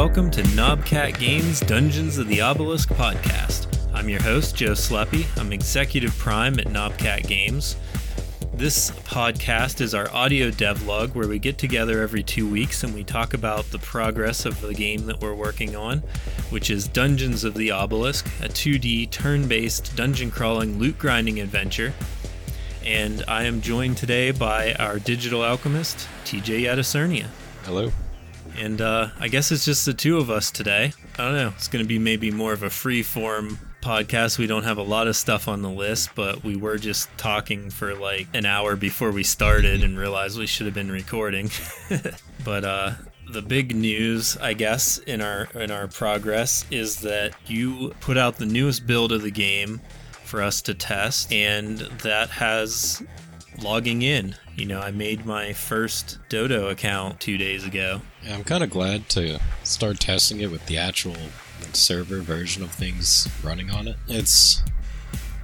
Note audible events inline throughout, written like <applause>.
welcome to Knobcat Games Dungeons of the Obelisk podcast. I'm your host, Joe Sleppy. I'm Executive Prime at Knobcat Games. This podcast is our audio devlog where we get together every two weeks and we talk about the progress of the game that we're working on, which is Dungeons of the Obelisk, a 2D turn based dungeon crawling loot grinding adventure. And I am joined today by our digital alchemist, TJ Yadicernia. Hello. And uh, I guess it's just the two of us today. I don't know. It's going to be maybe more of a free form podcast. We don't have a lot of stuff on the list, but we were just talking for like an hour before we started and realized we should have been recording. <laughs> but uh, the big news, I guess, in our in our progress is that you put out the newest build of the game for us to test, and that has logging in. You know, I made my first Dodo account two days ago. Yeah, I'm kind of glad to start testing it with the actual server version of things running on it. It's,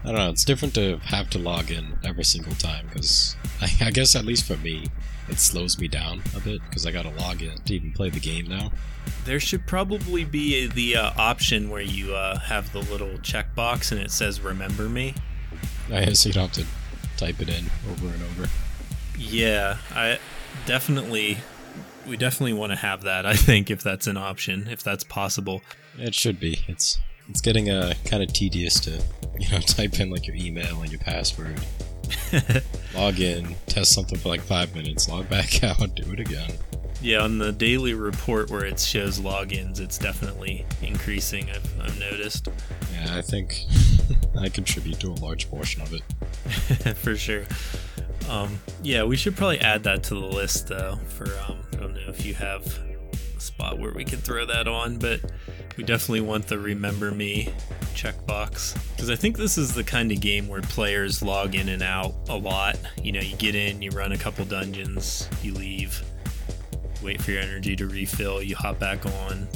I don't know, it's different to have to log in every single time because I, <laughs> I guess at least for me, it slows me down a bit because I gotta log in to even play the game now. There should probably be the uh, option where you uh, have the little checkbox and it says "Remember me." I guess you don't have to type it in over and over. Yeah, I definitely we definitely want to have that. I think if that's an option, if that's possible. It should be. It's it's getting uh, kind of tedious to you know <laughs> type in like your email and your password, <laughs> log in, test something for like five minutes, log back <laughs> out, do it again. Yeah, on the daily report where it shows logins, it's definitely increasing. I've, I've noticed. Yeah, I think I contribute to a large portion of it. for sure. Um, yeah, we should probably add that to the list though. For um, I don't know if you have a spot where we can throw that on, but we definitely want the remember me checkbox because I think this is the kind of game where players log in and out a lot. You know, you get in, you run a couple dungeons, you leave, wait for your energy to refill, you hop back on.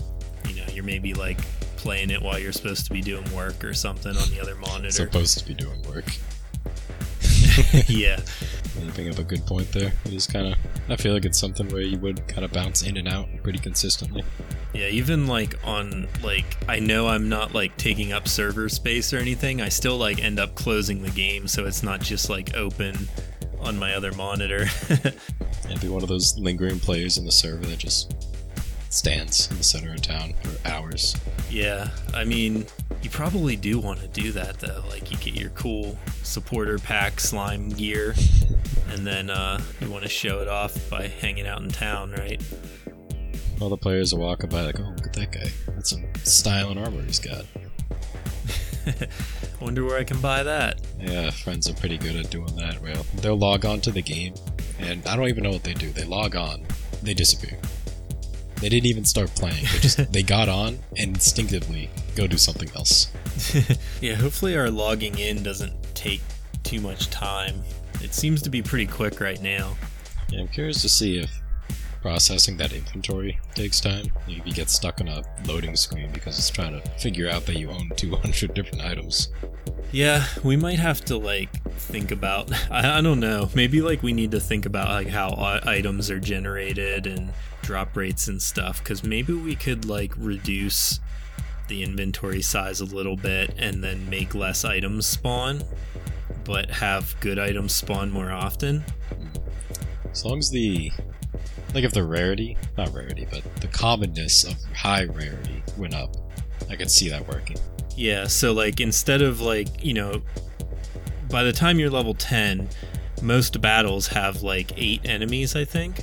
You know, you're maybe like playing it while you're supposed to be doing work or something on the other monitor. Supposed to be doing work. <laughs> yeah. You bring up a good point there. It is kind of. I feel like it's something where you would kind of bounce in and out pretty consistently. Yeah, even like on like I know I'm not like taking up server space or anything. I still like end up closing the game, so it's not just like open on my other monitor. <laughs> and be one of those lingering players in the server that just stands in the center of town for hours. Yeah, I mean, you probably do want to do that though. Like you get your cool supporter pack slime gear, and then uh, you want to show it off by hanging out in town, right? All the players are walking by like, oh, look at that guy. That's some style and armor he's got. <laughs> Wonder where I can buy that. Yeah, friends are pretty good at doing that. Well, they'll log on to the game, and I don't even know what they do. They log on, they disappear. They didn't even start playing. They just <laughs> they got on and instinctively go do something else. <laughs> yeah, hopefully our logging in doesn't take too much time. It seems to be pretty quick right now. Yeah, I'm curious to see if processing that inventory takes time. Maybe you get stuck on a loading screen because it's trying to figure out that you own 200 different items. Yeah, we might have to like think about. <laughs> I, I don't know. Maybe like we need to think about like how items are generated and drop rates and stuff. Because maybe we could like reduce the inventory size a little bit and then make less items spawn, but have good items spawn more often. As long as the like if the rarity, not rarity, but the commonness of high rarity went up, I could see that working. Yeah, so like instead of like, you know, by the time you're level 10, most battles have like 8 enemies, I think.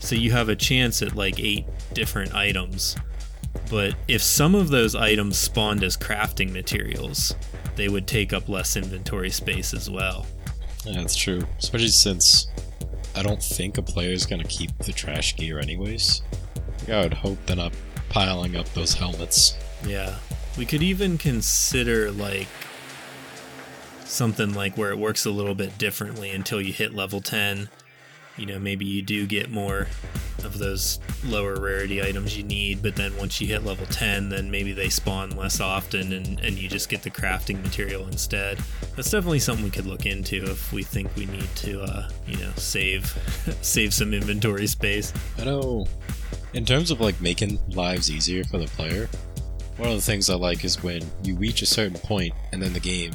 So you have a chance at like 8 different items. But if some of those items spawned as crafting materials, they would take up less inventory space as well. Yeah, that's true. Especially since I don't think a player is going to keep the trash gear anyways. I would hope they're not piling up those helmets. Yeah. We could even consider like something like where it works a little bit differently until you hit level 10 you know, maybe you do get more of those lower rarity items you need, but then once you hit level 10, then maybe they spawn less often and, and you just get the crafting material instead. That's definitely something we could look into if we think we need to, uh, you know, save <laughs> save some inventory space. I know In terms of like making lives easier for the player, one of the things I like is when you reach a certain point and then the game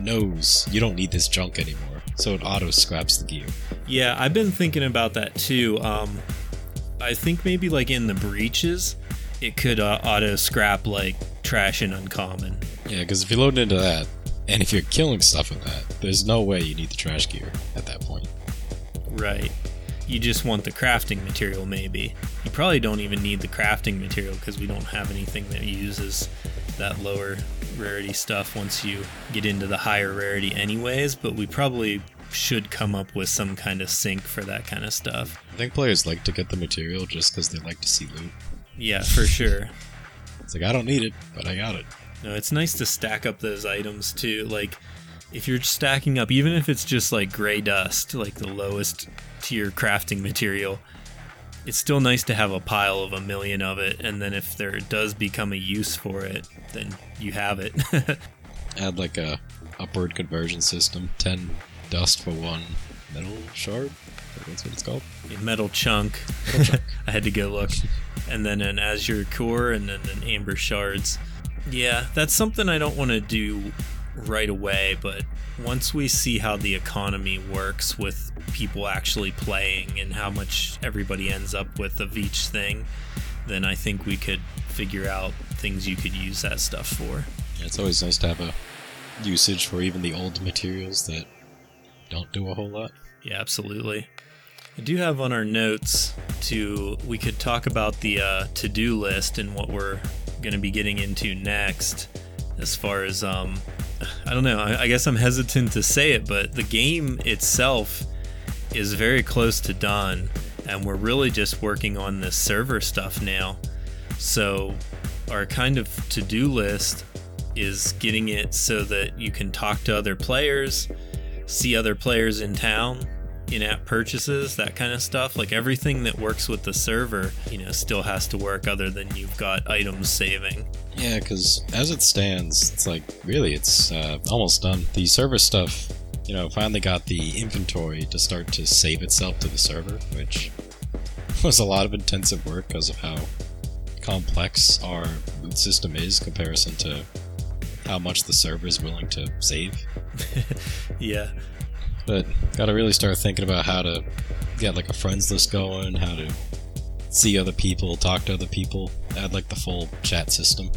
knows you don't need this junk anymore, so it auto scraps the gear. Yeah, I've been thinking about that too. Um, I think maybe like in the breaches, it could uh, auto scrap like trash and uncommon. Yeah, because if you load into that, and if you're killing stuff with that, there's no way you need the trash gear at that point. Right. You just want the crafting material, maybe. You probably don't even need the crafting material because we don't have anything that uses that lower rarity stuff once you get into the higher rarity, anyways. But we probably should come up with some kind of sink for that kind of stuff. I think players like to get the material just because they like to see loot. Yeah, for sure. It's like, I don't need it, but I got it. No, it's nice to stack up those items too. Like, if you're stacking up, even if it's just like gray dust, like the lowest tier crafting material, it's still nice to have a pile of a million of it. And then if there does become a use for it, then you have it. <laughs> Add like a upward conversion system 10 dust for one metal shard. That's what it's called. A metal chunk. <laughs> I had to go look. And then an azure core and then an amber shards. Yeah, that's something I don't want to do right away, but once we see how the economy works with people actually playing and how much everybody ends up with of each thing, then I think we could figure out things you could use that stuff for. Yeah, it's always nice to have a usage for even the old materials that don't do a whole lot. Yeah, absolutely. I do have on our notes to we could talk about the uh, to-do list and what we're going to be getting into next as far as um I don't know. I, I guess I'm hesitant to say it, but the game itself is very close to done, and we're really just working on this server stuff now. So, our kind of to do list is getting it so that you can talk to other players, see other players in town, in app purchases, that kind of stuff. Like everything that works with the server, you know, still has to work other than you've got items saving. Yeah, because as it stands, it's like really it's uh, almost done. The server stuff, you know, finally got the inventory to start to save itself to the server, which <laughs> was a lot of intensive work because of how complex our system is comparison to how much the server is willing to save. <laughs> yeah. But gotta really start thinking about how to get like a friends list going, how to see other people, talk to other people, add like the full chat system.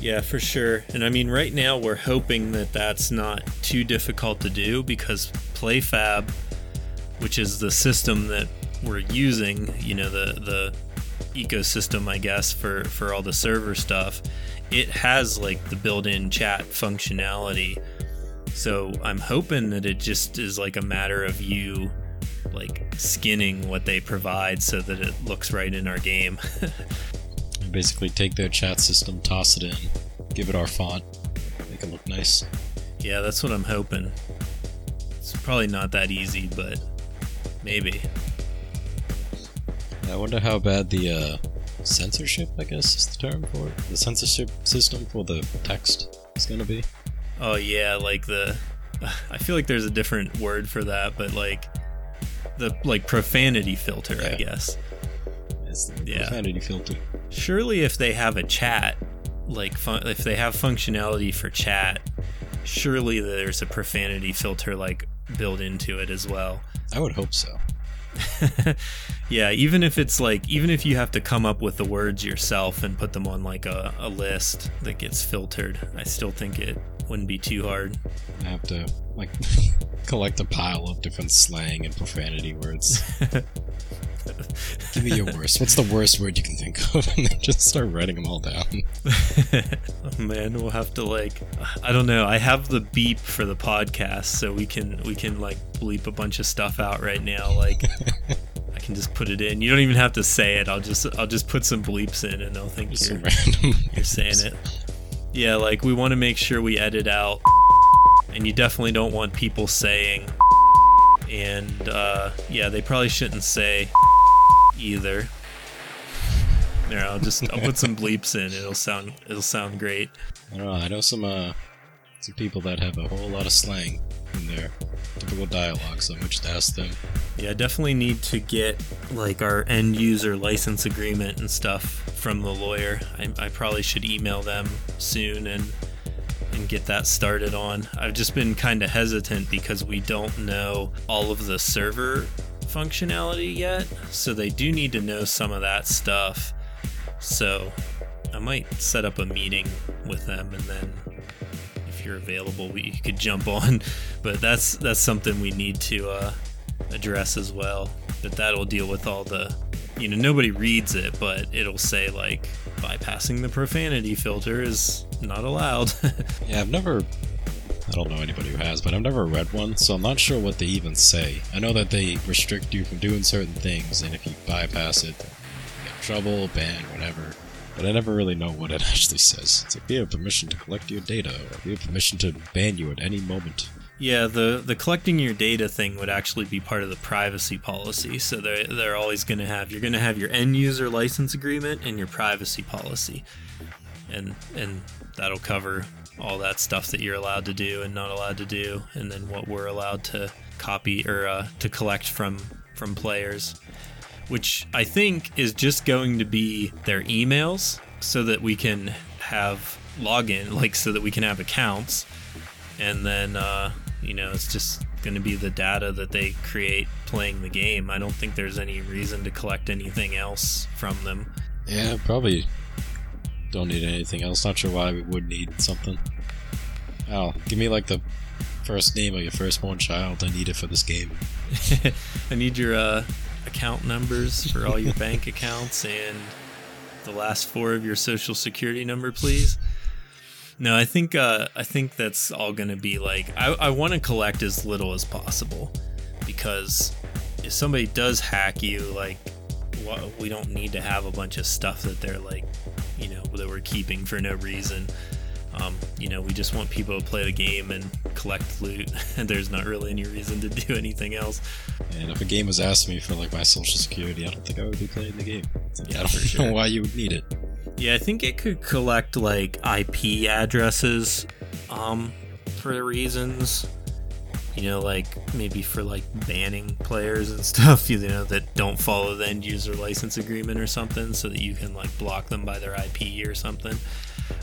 Yeah, for sure. And I mean, right now we're hoping that that's not too difficult to do because PlayFab, which is the system that we're using, you know, the the ecosystem, I guess, for for all the server stuff, it has like the built-in chat functionality. So I'm hoping that it just is like a matter of you like skinning what they provide so that it looks right in our game. <laughs> basically take their chat system, toss it in, give it our font, make it look nice. Yeah, that's what I'm hoping. It's probably not that easy, but maybe. I wonder how bad the uh, censorship, I guess is the term for it, the censorship system for the text is going to be. Oh yeah, like the I feel like there's a different word for that, but like the like profanity filter, yeah. I guess. It's the yeah. profanity filter. Surely, if they have a chat, like fun- if they have functionality for chat, surely there's a profanity filter like built into it as well. I would hope so. <laughs> yeah, even if it's like, even if you have to come up with the words yourself and put them on like a, a list that gets filtered, I still think it wouldn't be too hard. I have to like <laughs> collect a pile of different slang and profanity words. <laughs> Give me your worst. What's the worst word you can think of? <laughs> And then just start writing them all down. oh man, we'll have to like I don't know. I have the beep for the podcast, so we can we can like bleep a bunch of stuff out right now. Like I can just put it in. You don't even have to say it. I'll just I'll just put some bleeps in and they'll think you're, you're saying it. Yeah, like we want to make sure we edit out and you definitely don't want people saying and uh, yeah, they probably shouldn't say either. There, I'll just I'll put some <laughs> bleeps in. It'll sound it'll sound great. I don't know. I know some uh, some people that have a whole lot of slang in their typical dialogue, so I'm just ask them. Yeah, I definitely need to get like our end user license agreement and stuff from the lawyer. I, I probably should email them soon and and get that started on. I've just been kind of hesitant because we don't know all of the server functionality yet, so they do need to know some of that stuff. So I might set up a meeting with them and then you're available we could jump on. <laughs> But that's that's something we need to uh, address as well. But that'll deal with all the you know, nobody reads it, but it'll say like bypassing the profanity filter is not allowed. <laughs> Yeah, I've never. I don't know anybody who has, but I've never read one, so I'm not sure what they even say. I know that they restrict you from doing certain things, and if you bypass it, you get trouble, ban, whatever. But I never really know what it <laughs> actually says. It's like we have permission to collect your data, or we have permission to ban you at any moment. Yeah, the the collecting your data thing would actually be part of the privacy policy. So they're they're always going to have you're going to have your end user license agreement and your privacy policy, and and that'll cover all that stuff that you're allowed to do and not allowed to do, and then what we're allowed to copy or uh, to collect from from players, which I think is just going to be their emails, so that we can have login, like so that we can have accounts and then uh, you know it's just going to be the data that they create playing the game. I don't think there's any reason to collect anything else from them. Yeah, probably don't need anything else. Not sure why we would need something. Oh, give me like the first name of your firstborn child. I need it for this game. <laughs> I need your uh, account numbers for all your bank <laughs> accounts and the last four of your social security number, please. No, I think uh, I think that's all going to be like I, I want to collect as little as possible because if somebody does hack you, like we don't need to have a bunch of stuff that they're like, you know, that we're keeping for no reason. Um, you know, we just want people to play the game and collect loot, <laughs> and there's not really any reason to do anything else. And if a game was asking me for like my social security, I don't think I would be playing the game. <laughs> Yeah, I don't for know why you would need it. Yeah, I think it could collect like IP addresses um for reasons. You know, like maybe for like banning players and <laughs> stuff, you know, that don't follow the end user license agreement or something so that you can like block them by their IP or something.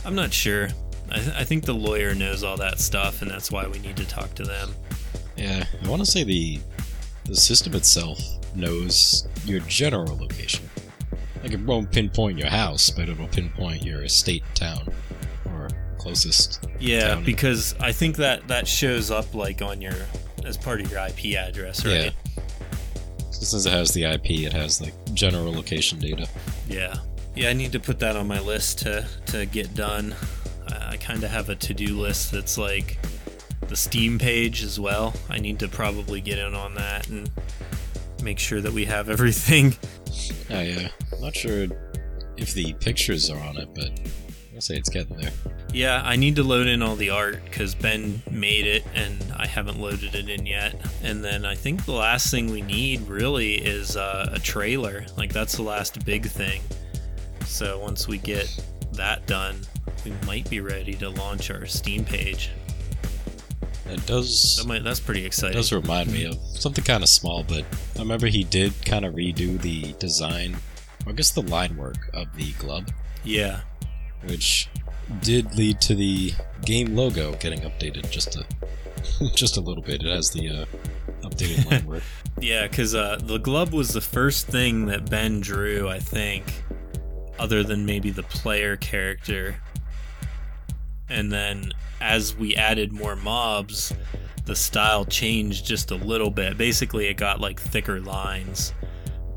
I'm not sure. I, th- I think the lawyer knows all that stuff and that's why we need to talk to them. Yeah, I want to say the the system itself knows your general location. Like it won't pinpoint your house, but it'll pinpoint your estate town, or closest. Yeah, Town. because I think that that shows up like on your as part of your IP address, right? Yeah. So since it has the IP, it has like general location data. Yeah. Yeah, I need to put that on my list to to get done. I, I kind of have a to-do list that's like the Steam page as well. I need to probably get in on that and make sure that we have everything. Oh yeah, not sure if the pictures are on it, but I'll say it's getting there. Yeah, I need to load in all the art because Ben made it and I haven't loaded it in yet. And then I think the last thing we need really is uh, a trailer. Like, that's the last big thing. So once we get that done, we might be ready to launch our Steam page. It does. That might, that's pretty It exciting. does remind me of something kind of small, but I remember he did kind of redo the design, or I guess the line work of the glub, Yeah. which did lead to the game logo getting updated just a <laughs> just a little bit. It has the uh, updated <laughs> line work. Yeah, because uh, the glub was the first thing that Ben drew, I think, other than maybe the player character. And then as we added more mobs, the style changed just a little bit. Basically, it got like thicker lines.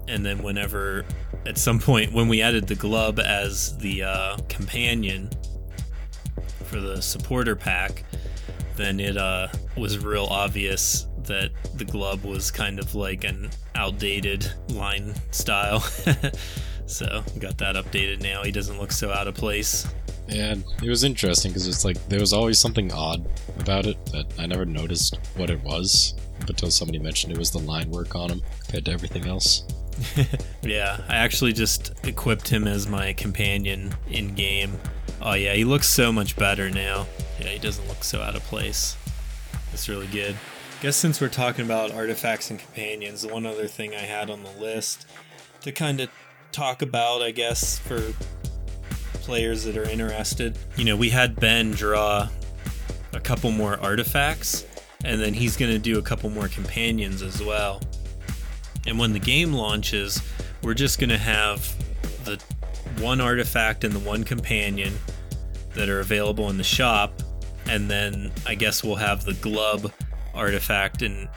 And then, whenever at some point, when we added the glub as the uh, companion for the supporter pack, then it uh, was real obvious that the glub was kind of like an outdated line style. <laughs> so got that updated now. He doesn't look so out of place. And it was interesting because it's like there was always something odd about it that I never noticed what it was until somebody mentioned it was the line work on him compared to everything else. <laughs> Yeah, I actually just equipped him as my companion in game. Oh yeah, he looks so much better now. Yeah, he doesn't look so out of place. It's really good. Guess since we're talking about artifacts and companions, the one other thing I had on the list to kind of talk about, I guess, for players that are interested. You know, we had Ben draw a couple more artifacts, and then he's going to do a couple more companions as well. And when the game launches, we're just going to have the one artifact and the one companion that are available in the shop, and then I guess we'll have the glub artifact and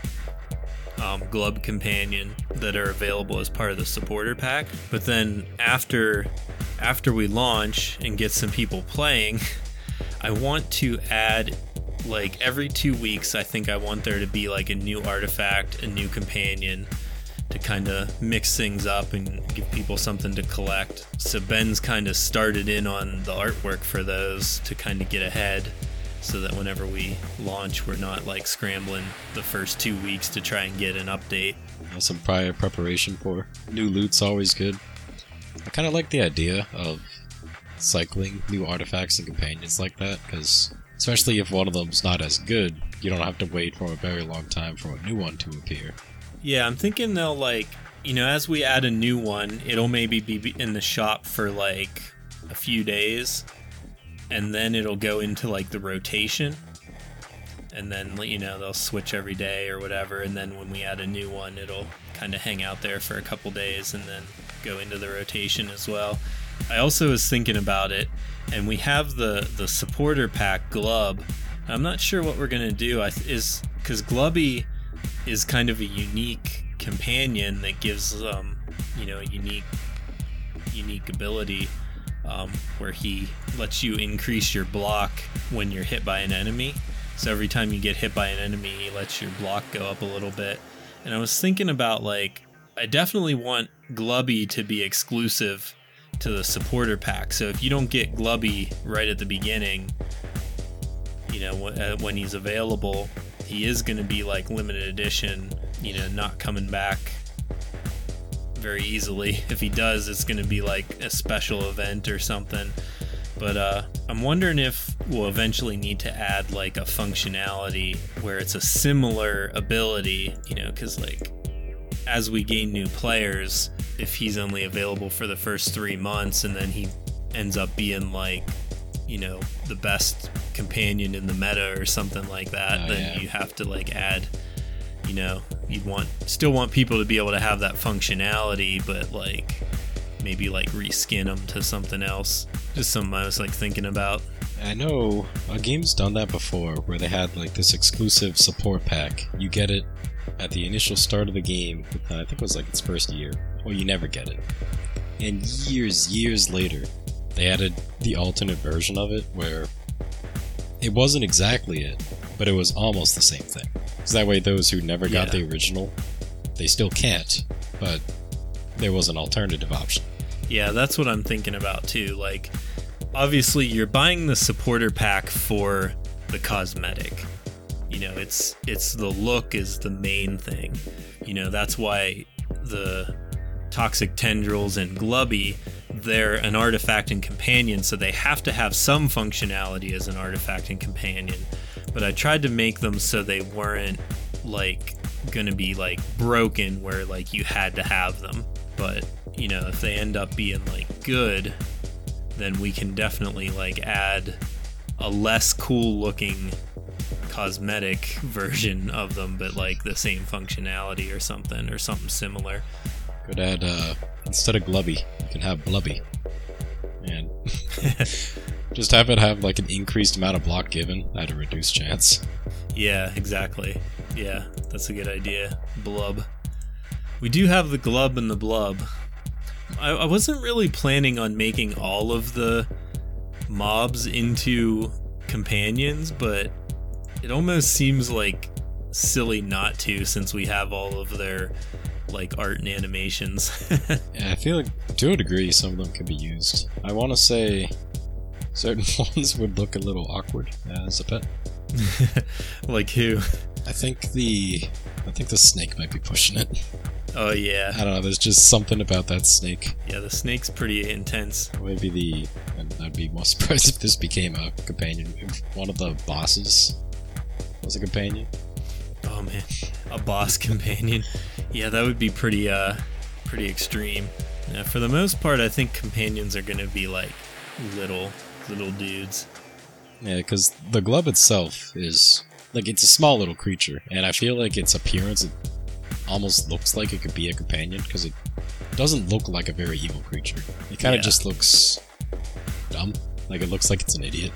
um, glub companion that are available as part of the supporter pack. But then after after we launch and get some people playing, <laughs> I want to add like every two weeks. I think I want there to be like a new artifact, a new companion to kind of mix things up and give people something to collect. So Ben's kind of started in on the artwork for those to kind of get ahead so that whenever we launch, we're not like scrambling the first two weeks to try and get an update. Some prior preparation for new loot's always good. I kind of like the idea of cycling new artifacts and companions like that, because especially if one of them's not as good, you don't have to wait for a very long time for a new one to appear. Yeah, I'm thinking they'll like, you know, as we add a new one, it'll maybe be in the shop for like a few days and then it'll go into like the rotation and then you know they'll switch every day or whatever and then when we add a new one it'll kind of hang out there for a couple days and then go into the rotation as well. I also was thinking about it and we have the the supporter pack glub. I'm not sure what we're gonna do. I, is because glubby is kind of a unique companion that gives um you know a unique unique ability um, where he lets you increase your block when you're hit by an enemy. So every time you get hit by an enemy, he lets your block go up a little bit. And I was thinking about like, I definitely want Glubby to be exclusive to the supporter pack. So if you don't get Glubby right at the beginning, you know, uh, when he's available, he is going to be like limited edition, you know, not coming back very easily. <laughs> If he does, it's going to be like a special event or something. But uh, I'm wondering if we'll eventually need to add like a functionality where it's a similar ability, you know, because like as we gain new players, if he's only available for the first three months and then he ends up being like, you know, the best companion in the meta or something like that, oh, then yeah. you have to like add you know you'd want still want people to be able to have that functionality but like maybe like reskin them to something else. Just something i was like thinking about. I know a game's done that before where they had like this exclusive support pack. You get it at the initial start of the game uh, i think it was like its first year. Or you never get it. And years years later they added the alternate version of it where it wasn't exactly it but it was almost the same thing that way, those who never got yeah. the original, they still can't. But there was an alternative option. Yeah, that's what I'm thinking about too. Like, obviously, you're buying the supporter pack for the cosmetic. You know, it's it's the look is the main thing. You know, that's why the toxic tendrils and glubby they're an artifact and companion so they have to have some functionality as an artifact and companion but I tried to make them so they weren't like gonna be like broken where like you had to have them. But you know, if they end up being like good, then we can definitely like add a less cool looking cosmetic <laughs> version of them, but like the same functionality or something or something similar. Could add uh instead of Glubby, you can have Blubby. And <laughs> Just have it have like an increased amount of block given at a reduced chance. Yeah, exactly. Yeah, that's a good idea. Blub. We do have the glub and the blub. I, I wasn't really planning on making all of the mobs into companions, but it almost seems like silly not to since we have all of their like art and animations. <laughs> yeah, I feel like to a degree some of them can be used. I want to say certain <laughs> ones would look a little awkward as a pet. <laughs> like who? I think the I think the snake might be pushing it. Oh yeah, I don't know. There's just something about that snake. yeah. The snake's pretty intense. Maybe the. I'd be more <laughs> surprised if this became a companion. If one of the bosses was a companion. Oh man, a boss companion. Yeah, that would be pretty uh pretty extreme. Yeah, for the most part, I think companions are gonna be like little little dudes. Yeah, because the glub itself is like it's a small little creature, and I feel like its appearance it almost looks like it could be a companion because it doesn't look like a very evil creature. It kind of Yeah. just looks dumb. Like it looks like it's an idiot.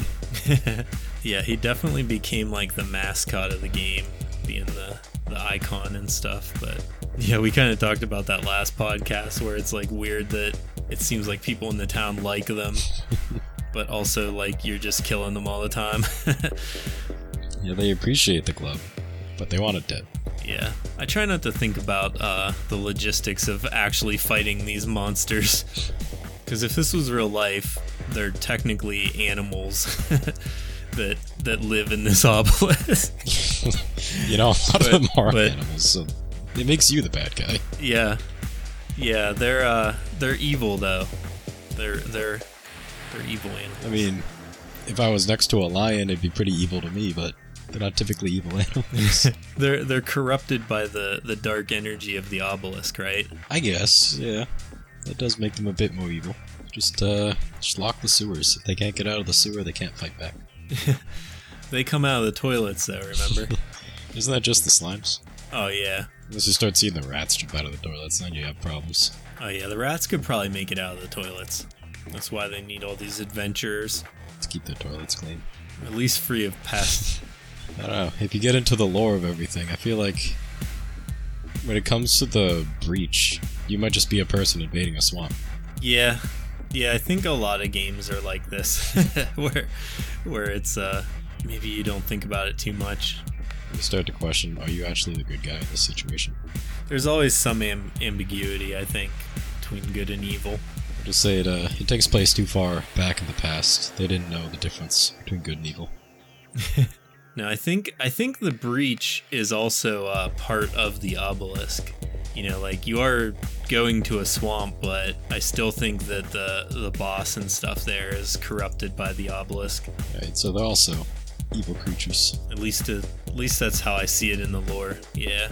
<laughs> yeah, he definitely became like the mascot of the game, being the the icon and stuff. But yeah, we kind of talked about that last podcast where it's like weird that it seems like people in the town like them, <laughs> but also like you're just killing them all the time. <laughs> Yeah, they appreciate the glub, but they want it dead. Yeah, I try not to think about uh, the logistics of actually fighting these monsters. <laughs> Because if this was real life, they're technically animals <laughs> that that live in this obelisk. You know, a lot But- of them are but- animals, so it makes you the bad guy. yeah, yeah, they're uh, they're evil though. They're they're they're evil animals. I mean, if I was next to a lion, it'd be pretty evil to me, but they're not typically evil <laughs> animals. <laughs> They're they're corrupted by the the dark energy of the obelisk, right? I guess, yeah. That does make them a bit more evil. Just, uh, just lock the sewers. If they can't get out of the sewer, they can't fight back. <laughs> They come out of the toilets though. Remember? Isn't that just the slimes? oh yeah. Unless you start seeing the rats jump out of the toilets, then you have problems. Oh yeah, the rats could probably make it out of the toilets. That's why they need all these adventurers, To keep their toilets clean. at least free of pests. I don't know. If you get into the lore of everything, I feel like when it comes to the breach, you might just be a person invading a swamp. yeah, yeah, I think a lot of games are like this, <laughs> where where it's uh maybe you don't think about it too much. You start to question: Are you actually the good guy in this situation? There's always some am- ambiguity, I think, between good and evil. I'll just say it. Uh, it takes place too far back in the past. They didn't know the difference between good and evil. <laughs> No, I think I think the breach is also uh, part of the obelisk. You know, like you are going to a swamp, but I still think that the the boss and stuff there is corrupted by the obelisk. Right. So they're also evil creatures. At least, uh, at least that's how I see it in the lore. Yeah,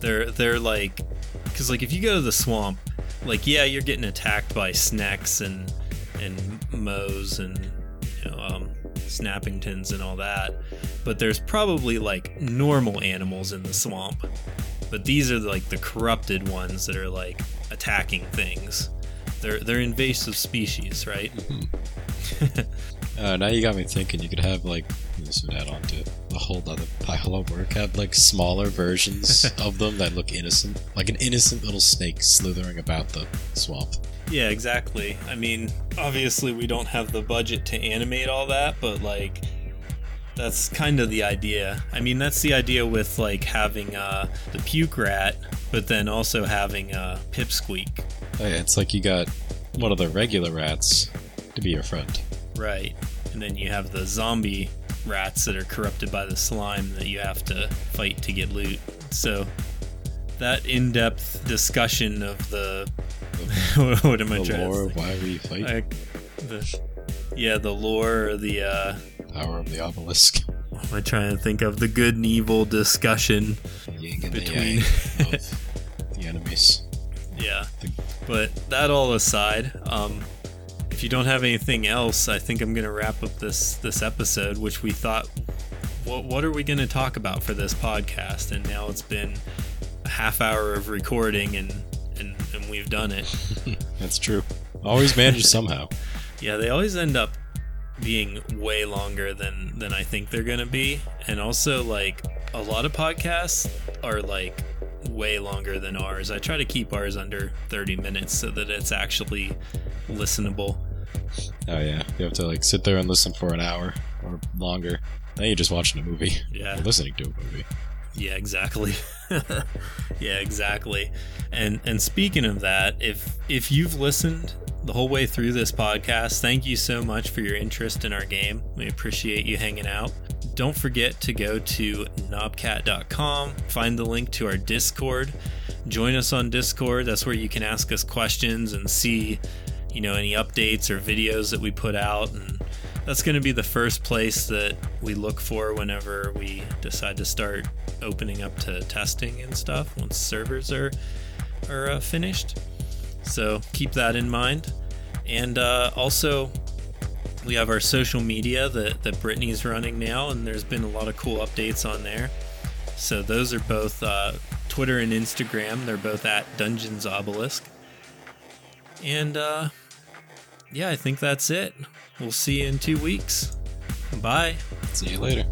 they're they're like, because like if you go to the swamp, like yeah, you're getting attacked by snacks and and mows and you know um, snappingtons and all that, but there's probably like normal animals in the swamp. But these are like the corrupted ones that are like attacking things. They're they're invasive species, right? <laughs> Uh, now you got me thinking. You could have like this would add on to a whole other pile of work. Have like smaller versions <laughs> of them that look innocent, like an innocent little snake slithering about the swamp. Yeah, exactly. I mean, obviously we don't have the budget to animate all that, but like that's kind of the idea. I mean, that's the idea with like having uh the puke rat, but then also having uh pipsqueak. Oh, yeah, it's like you got one of the regular rats to be your friend. Right. And then you have the zombie rats that are corrupted by the slime that you have to fight to get loot. So that in-depth discussion of the <laughs> what am I The trying lore to of why we fight, I, the, yeah, the lore, or the uh, power of the obelisk, what am I trying to think of? The good and evil discussion. and Between- <laughs> the the enemies. Yeah, but that all aside, um, if you don't have anything else, I think I'm gonna wrap up this this episode, which we thought, what what are we gonna talk about for this podcast? And now it's been a half hour of recording, and and, and we've done it. <laughs> That's true. Always manages somehow. <laughs> Yeah, they always end up being way longer than than I think they're gonna be, and also like a lot of podcasts are like way longer than ours. I try to keep ours under 30 minutes so that it's actually listenable. Oh yeah, you have to like sit there and listen for an hour or longer. Then you're just watching a movie. Yeah. Or listening to a movie. Yeah, exactly. <laughs> yeah, exactly. And and speaking of that, if if you've listened the whole way through this podcast. Thank you so much for your interest in our game. We appreciate you hanging out. Don't forget to go to knobcat.com, find the link to our Discord, join us on Discord. That's where you can ask us questions and see, you know, any updates or videos that we put out and that's going to be the first place that we look for whenever we decide to start opening up to testing and stuff once servers are are uh, finished. So keep that in mind. And uh, also, we have our social media that, that Brittany's running now, and there's been a lot of cool updates on there. So those are both uh, Twitter and Instagram. They're both at Dungeons Obelisk. And uh, yeah, I think that's it. We'll see you in two weeks. Bye. See you later.